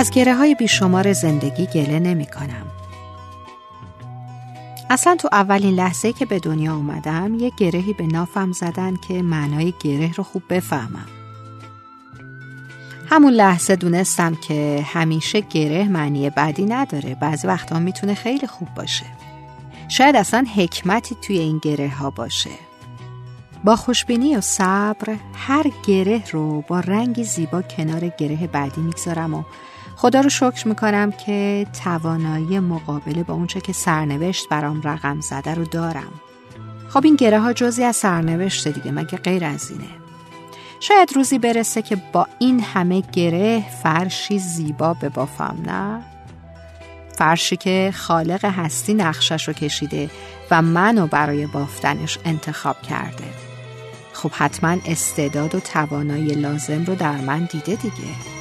از گره های بیشمار زندگی گله نمی کنم. اصلا تو اولین لحظه که به دنیا آمدم یه گرهی به نافم زدن که معنای گره رو خوب بفهمم. همون لحظه دونستم که همیشه گره معنی بدی نداره بعضی وقتا می‌تونه خیلی خوب باشه. شاید اصلا حکمتی توی این گره ها باشه. با خوشبینی و صبر هر گره رو با رنگی زیبا کنار گره بعدی می‌گذارم و خدا رو شکر می‌کنم که توانایی مقابله با اونچه که سرنوشت برام رقم زده رو دارم. خب این گره ها جزی از سرنوشت دیگه مگه غیر از اینه؟ شاید روزی برسه که با این همه گره فرشی زیبا به بافم نه؟ فرشی که خالق هستی نقشش رو کشیده و منو برای بافتنش انتخاب کرده. خب حتما استعداد و توانایی لازم رو در من دیده دیگه.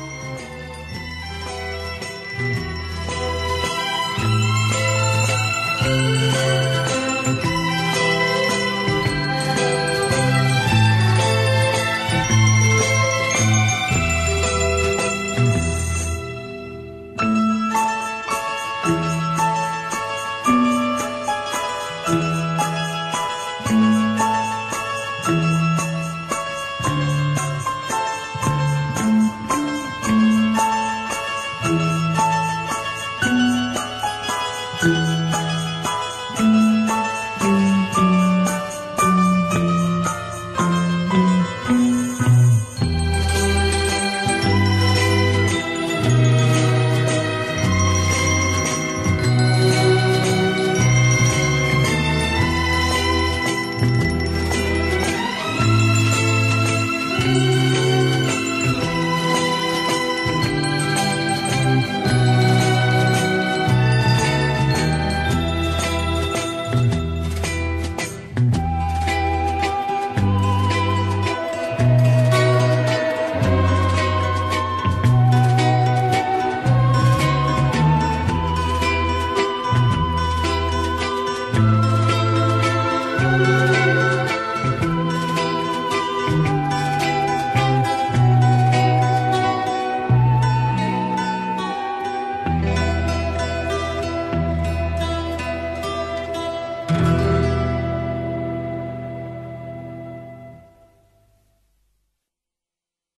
Bye.